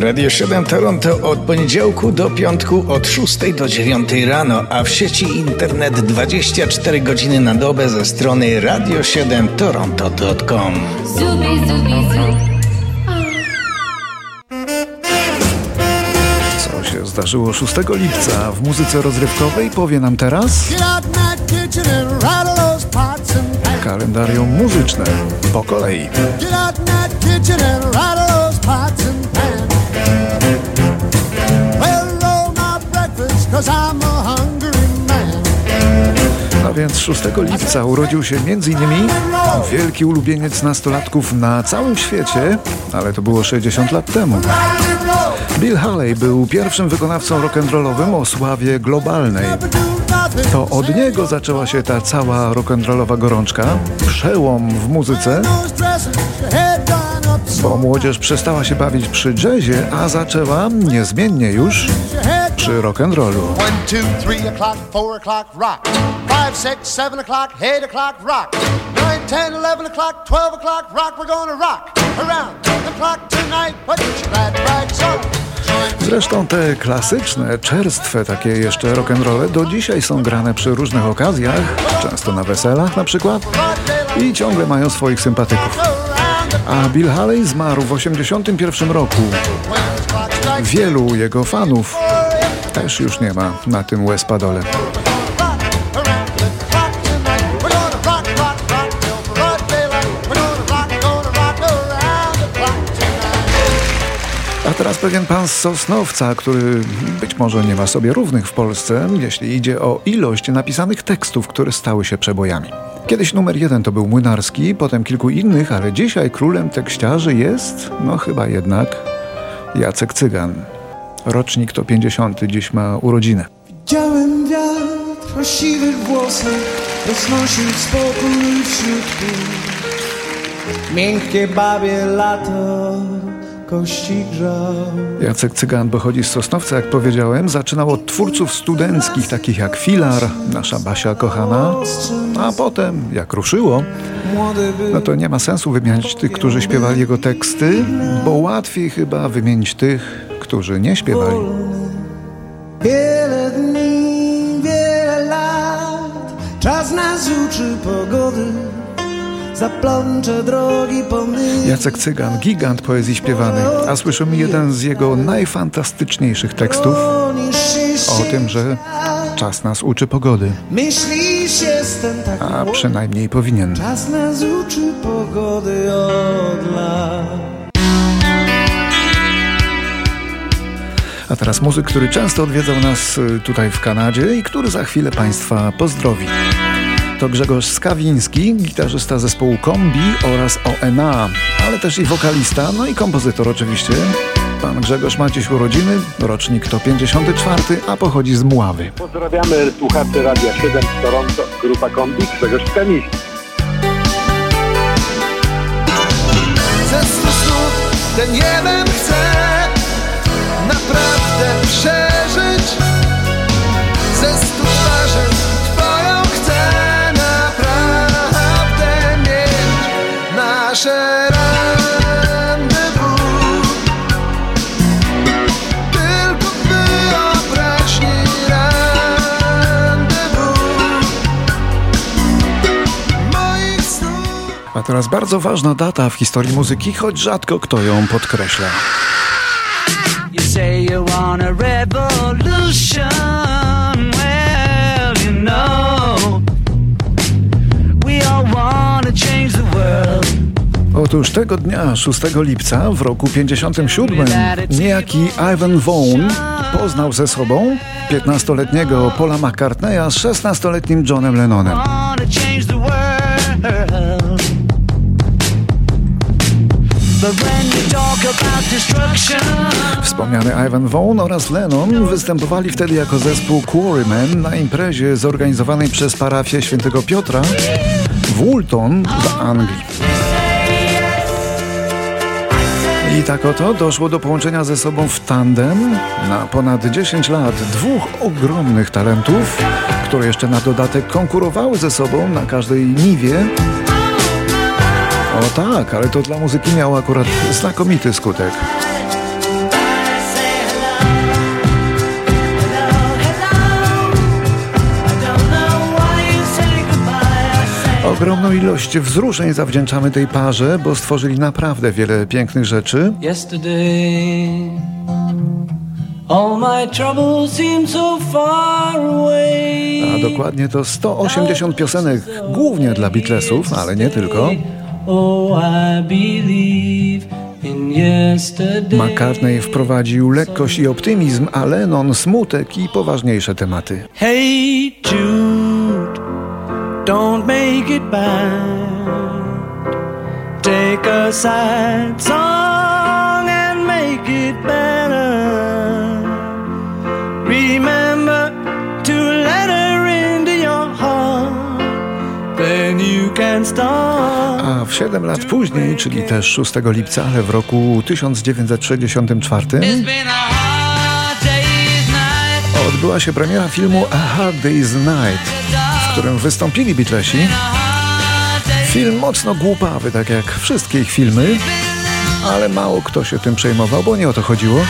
Radio 7 Toronto od poniedziałku do piątku od 6 do 9 rano, a w sieci internet 24 godziny na dobę ze strony radio7toronto.com. Co się zdarzyło 6 lipca w muzyce rozrywkowej powie nam teraz kalendarium muzyczne po kolei. A więc 6 lipca urodził się m.in. wielki ulubieniec nastolatków na całym świecie, ale to było 60 lat temu. Bill Haley był pierwszym wykonawcą rock'n'rollowym o sławie globalnej. To od niego zaczęła się ta cała rock'n'rollowa gorączka, przełom w muzyce, bo młodzież przestała się bawić przy jazzie, a zaczęła niezmiennie już przy rock'n'rollu. 1, 2, 3 o'clock, 4 o'clock, rock. 5, 6, 7 o'clock, 8 o'clock, rock. 9, 10, 11 o'clock, 12 o'clock, rock. We're gonna rock around tonight. Zresztą te klasyczne, czerstwe takie jeszcze rock'n'rolle do dzisiaj są grane przy różnych okazjach, często na weselach na przykład i ciągle mają swoich sympatyków. A Bill Haley zmarł w 1981 roku. Wielu jego fanów też już nie ma na tym łez-padole. A teraz pewien pan z Sosnowca, który być może nie ma sobie równych w Polsce, jeśli idzie o ilość napisanych tekstów, które stały się przebojami. Kiedyś numer jeden to był Młynarski, potem kilku innych, ale dzisiaj królem tekściarzy jest, no chyba jednak, Jacek Cygan. Rocznik to 50, dziś ma urodzinę. Widziałem wiatr o siwych włosach, roznosił spokój wśród. Miękkie babie lato kości grzał. Jacek Cygan pochodzi z Sosnowca, jak powiedziałem. Zaczynał od twórców studenckich, takich jak Filar, nasza Basia kochana. A potem, jak ruszyło, no to nie ma sensu wymieniać tych, którzy śpiewali jego teksty, bo łatwiej chyba wymienić tych, którzy nie śpiewali. Wiele dni, wiele lat, czas nas uczy pogody. Zaplącze drogi pomyśl. Jacek Cygan, gigant poezji śpiewanej, a słyszymy jeden z jego najfantastyczniejszych tekstów o tym, że czas nas uczy pogody. Myślisz, jestem tak A przynajmniej powinien. Czas nas uczy pogody od lat. A teraz muzyk, który często odwiedzał nas y, tutaj w Kanadzie i który za chwilę Państwa pozdrowi. To Grzegorz Skawiński, gitarzysta zespołu Kombi oraz ONA, ale też i wokalista, no i kompozytor oczywiście. Pan Grzegorz ma dziś urodziny, rocznik to 54, a pochodzi z Mławy. Pozdrawiamy słuchaczy Radia 7 z Toronto, grupa Kombi, Grzegorz Skawiński. Ze stu ten jeden chce teraz bardzo ważna data w historii muzyki, choć rzadko kto ją podkreśla. You say you want a revolution. Well, you know, we all want to change the world. Otóż tego dnia, 6 lipca w roku 57, niejaki Ivan Vaughan poznał ze sobą 15-letniego Paula McCartneya z 16-letnim Johnem Lennonem. Wspomniany Ivan Vaughan oraz Lennon występowali wtedy jako zespół Quarrymen na imprezie zorganizowanej przez parafię świętego Piotra w Woolton w Anglii. I tak oto doszło do połączenia ze sobą w tandem na ponad 10 lat dwóch ogromnych talentów, które jeszcze na dodatek konkurowały ze sobą na każdej niwie. O tak, ale to dla muzyki miało akurat znakomity skutek. Ogromną ilość wzruszeń zawdzięczamy tej parze, bo stworzyli naprawdę wiele pięknych rzeczy. A dokładnie to 180 piosenek, głównie dla Beatlesów, ale nie tylko. Oh, I believe in yesterday. McCartney wprowadził lekkość i optymizm, a Lennon smutek i poważniejsze tematy. Hey Jude, don't make it bad. Take a sad song and make it better. Remember to let her into your heart. Then you can start. W 7 lat później, czyli też 6 lipca, ale w roku 1964, It's been a hard day's night. odbyła się premiera filmu A Hard Day's Night, w którym wystąpili Beatlesi. Film mocno głupawy, tak jak wszystkie ich filmy, ale mało kto się tym przejmował, bo nie o to chodziło.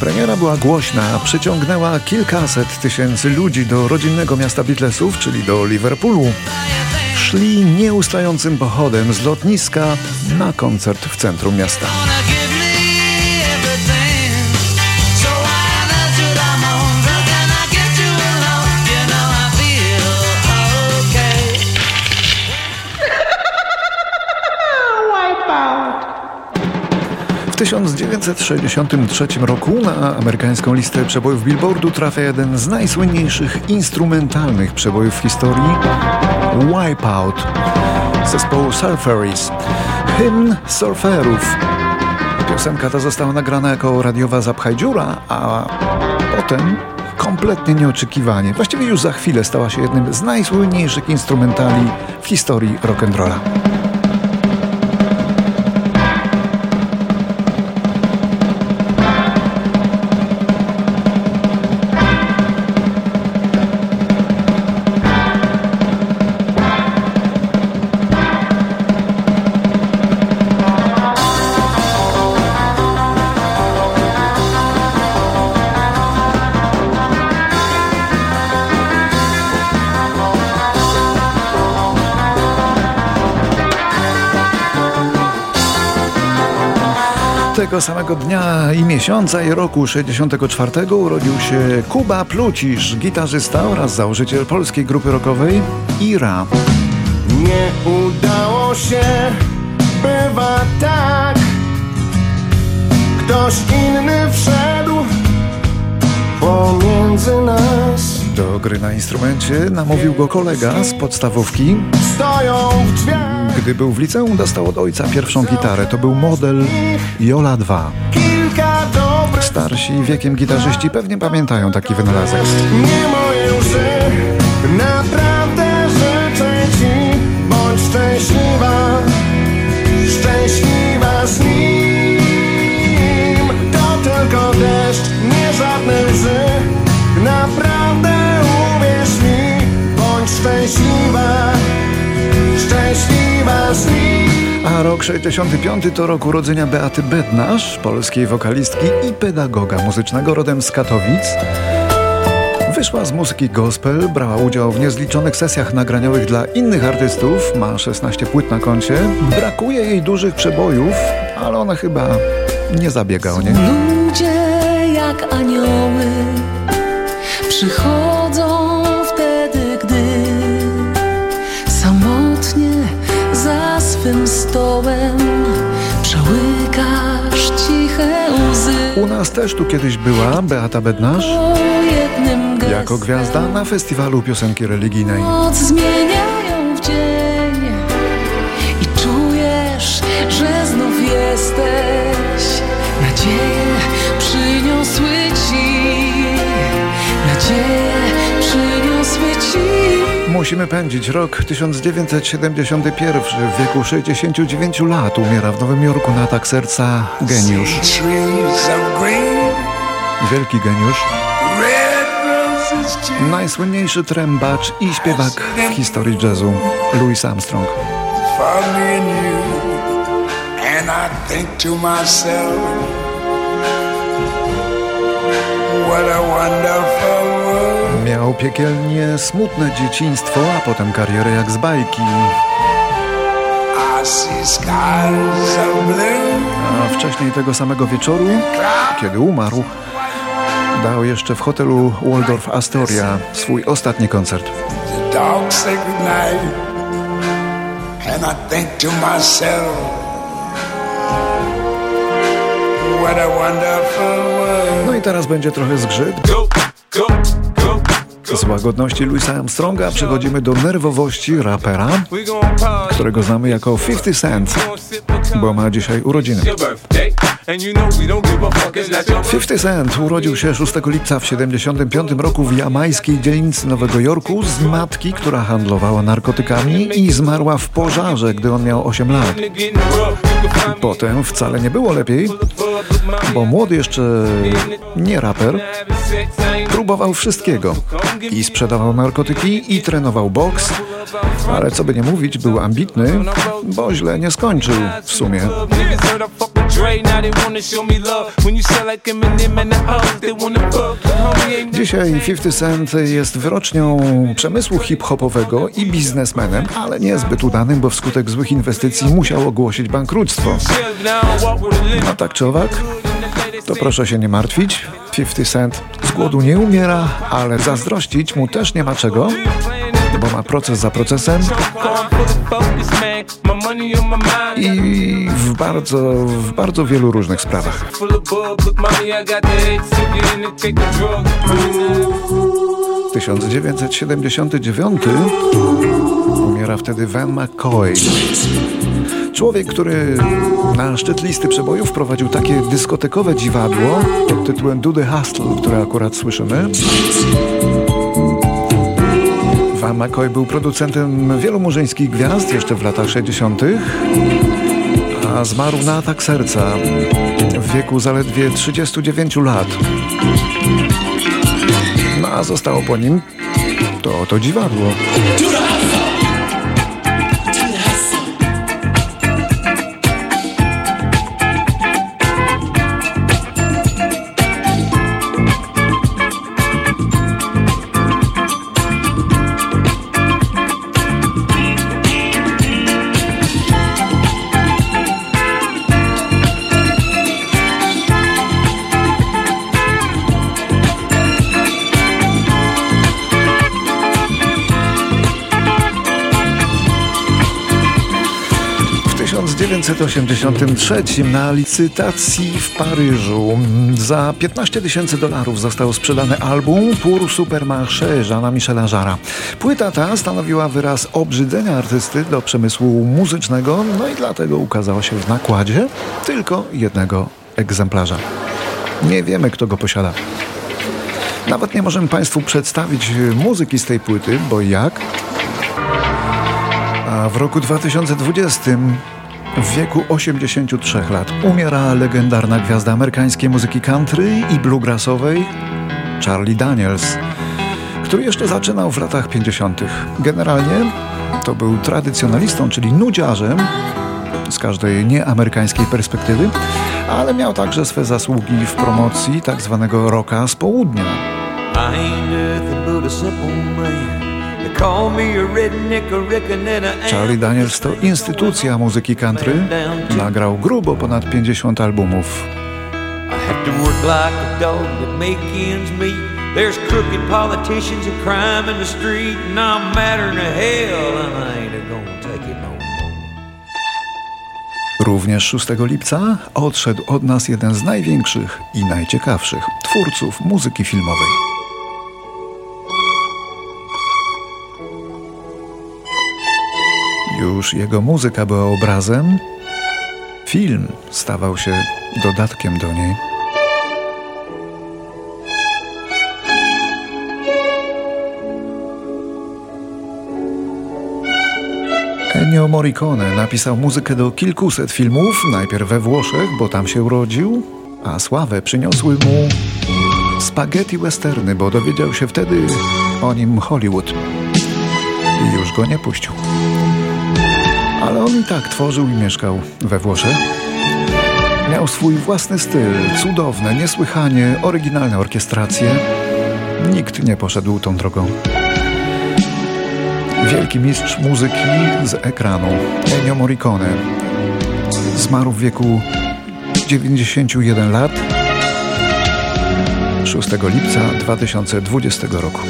Premiera była głośna, przyciągnęła kilkaset tysięcy ludzi do rodzinnego miasta Beatlesów, czyli do Liverpoolu. Szli nieustającym pochodem z lotniska na koncert w centrum miasta. 1963 roku na amerykańską listę przebojów Billboardu trafia jeden z najsłynniejszych instrumentalnych przebojów w historii Wipeout zespołu Surferis. Hymn surferów. Piosenka ta została nagrana jako radiowa Zapchaj dziura, a potem kompletnie nieoczekiwanie, właściwie już za chwilę stała się jednym z najsłynniejszych instrumentali w historii rock'n'rolla. Tego samego dnia i miesiąca i roku 64 urodził się Kuba Plucisz, gitarzysta oraz założyciel polskiej grupy rockowej Ira. Nie udało się, bywa tak. Ktoś inny wszedł pomiędzy nas. Gry na instrumencie namówił go kolega z podstawówki. Stoją w drzwiach Gdy był w liceum, dostał od ojca pierwszą gitarę. To był model Jola 2. kilka dobrych. Starsi wiekiem gitarzyści pewnie pamiętają taki wynalazek. Nie moje łzy, naprawdę szczęśliwa, szczęśliwa z nim. A rok 65 to rok urodzenia Beaty Bednarz, polskiej wokalistki i pedagoga muzycznego rodem z Katowic. Wyszła z muzyki gospel, brała udział w niezliczonych sesjach nagraniowych dla innych artystów, ma 16 płyt na koncie. Brakuje jej dużych przebojów, ale ona chyba nie zabiega o nie. Ludzie jak anioły przychodzą swym stołem przełykasz ciche łzy. U nas też tu kiedyś była Beata Bednarz jako gwiazda na festiwalu piosenki religijnej. Noc zmieniają Musimy pędzić. Rok 1971. W wieku 69 lat umiera w Nowym Jorku na atak serca geniusz. Wielki geniusz. Najsłynniejszy trębacz i śpiewak w historii jazzu Louis Armstrong. What a wonderful. Miał piekielnie smutne dzieciństwo, a potem karierę jak z bajki. A wcześniej tego samego wieczoru, kiedy umarł, dał jeszcze w hotelu Waldorf Astoria swój ostatni koncert. No i teraz będzie trochę zgrzyt. Go. Z łagodności Louisa Armstronga przechodzimy do nerwowości rapera, którego znamy jako 50 Cent, bo ma dzisiaj urodziny. Your birthday. And you know we don't give a fuck. It's not your 50 Cent urodził się 6 lipca w 75 roku w jamajskiej dzielnicy Nowego Jorku z matki, która handlowała narkotykami i zmarła w pożarze, gdy on miał 8 lat. Potem wcale nie było lepiej, bo młody jeszcze nie raper próbował wszystkiego i sprzedawał narkotyki i trenował boks, ale co by nie mówić, był ambitny, bo źle nie skończył w sumie. Dzisiaj 50 Cent jest wyrocznią przemysłu hip-hopowego i biznesmenem, ale niezbyt udanym, bo wskutek złych inwestycji musiał ogłosić bankructwo. With a tak czy owak, to proszę się nie martwić. 50 Cent z głodu nie umiera, ale zazdrościć mu też nie ma czego, bo ma proces za procesem i w bardzo, w bardzo wielu różnych sprawach. Drug. 1979 umiera wtedy Van McCoy. Człowiek, który na szczyt listy przebojów wprowadził takie dyskotekowe dziwadło pod tytułem Do the Hustle, które akurat słyszymy. Van McCoy był producentem wielu murzyńskich gwiazd jeszcze w latach 60., a zmarł na atak serca w wieku zaledwie 39 lat. No a zostało po nim to to dziwadło. 1983 na licytacji w Paryżu za 15 tysięcy dolarów został sprzedany album Pour Supermarché Jeana Michela Jara. Płyta ta stanowiła wyraz obrzydzenia artysty do przemysłu muzycznego, no i dlatego ukazała się w nakładzie tylko jednego egzemplarza. Nie wiemy, kto go posiada. Nawet nie możemy Państwu przedstawić muzyki z tej płyty, bo jak? A w roku 2020, w wieku 83 lat, umiera legendarna gwiazda amerykańskiej muzyki country i bluegrassowej Charlie Daniels, który jeszcze zaczynał w latach 50. Generalnie to był tradycjonalistą, czyli nudziarzem z każdej nieamerykańskiej perspektywy, ale miał także swe zasługi w promocji tak zwanego rocka z południa. I Charlie Daniels to instytucja muzyki country. Nagrał grubo ponad 50 albumów. There's crooked politicians and crime in the street, and I'm madder than hell, and I ain't gonna take it no more. Również 6 lipca odszedł od nas jeden z największych i najciekawszych twórców muzyki filmowej. Już jego muzyka była obrazem, film stawał się dodatkiem do niej. Ennio Morricone napisał muzykę do kilkuset filmów, najpierw we Włoszech, bo tam się urodził, a sławę przyniosły mu spaghetti westerny, bo dowiedział się wtedy o nim Hollywood i już go nie puścił. Ale on i tak tworzył i mieszkał we Włoszech. Miał swój własny styl, cudowne, niesłychanie oryginalne orkiestracje. Nikt nie poszedł tą drogą. Wielki mistrz muzyki z ekranu, Ennio Morricone, zmarł w wieku 91 lat 6 lipca 2020 roku.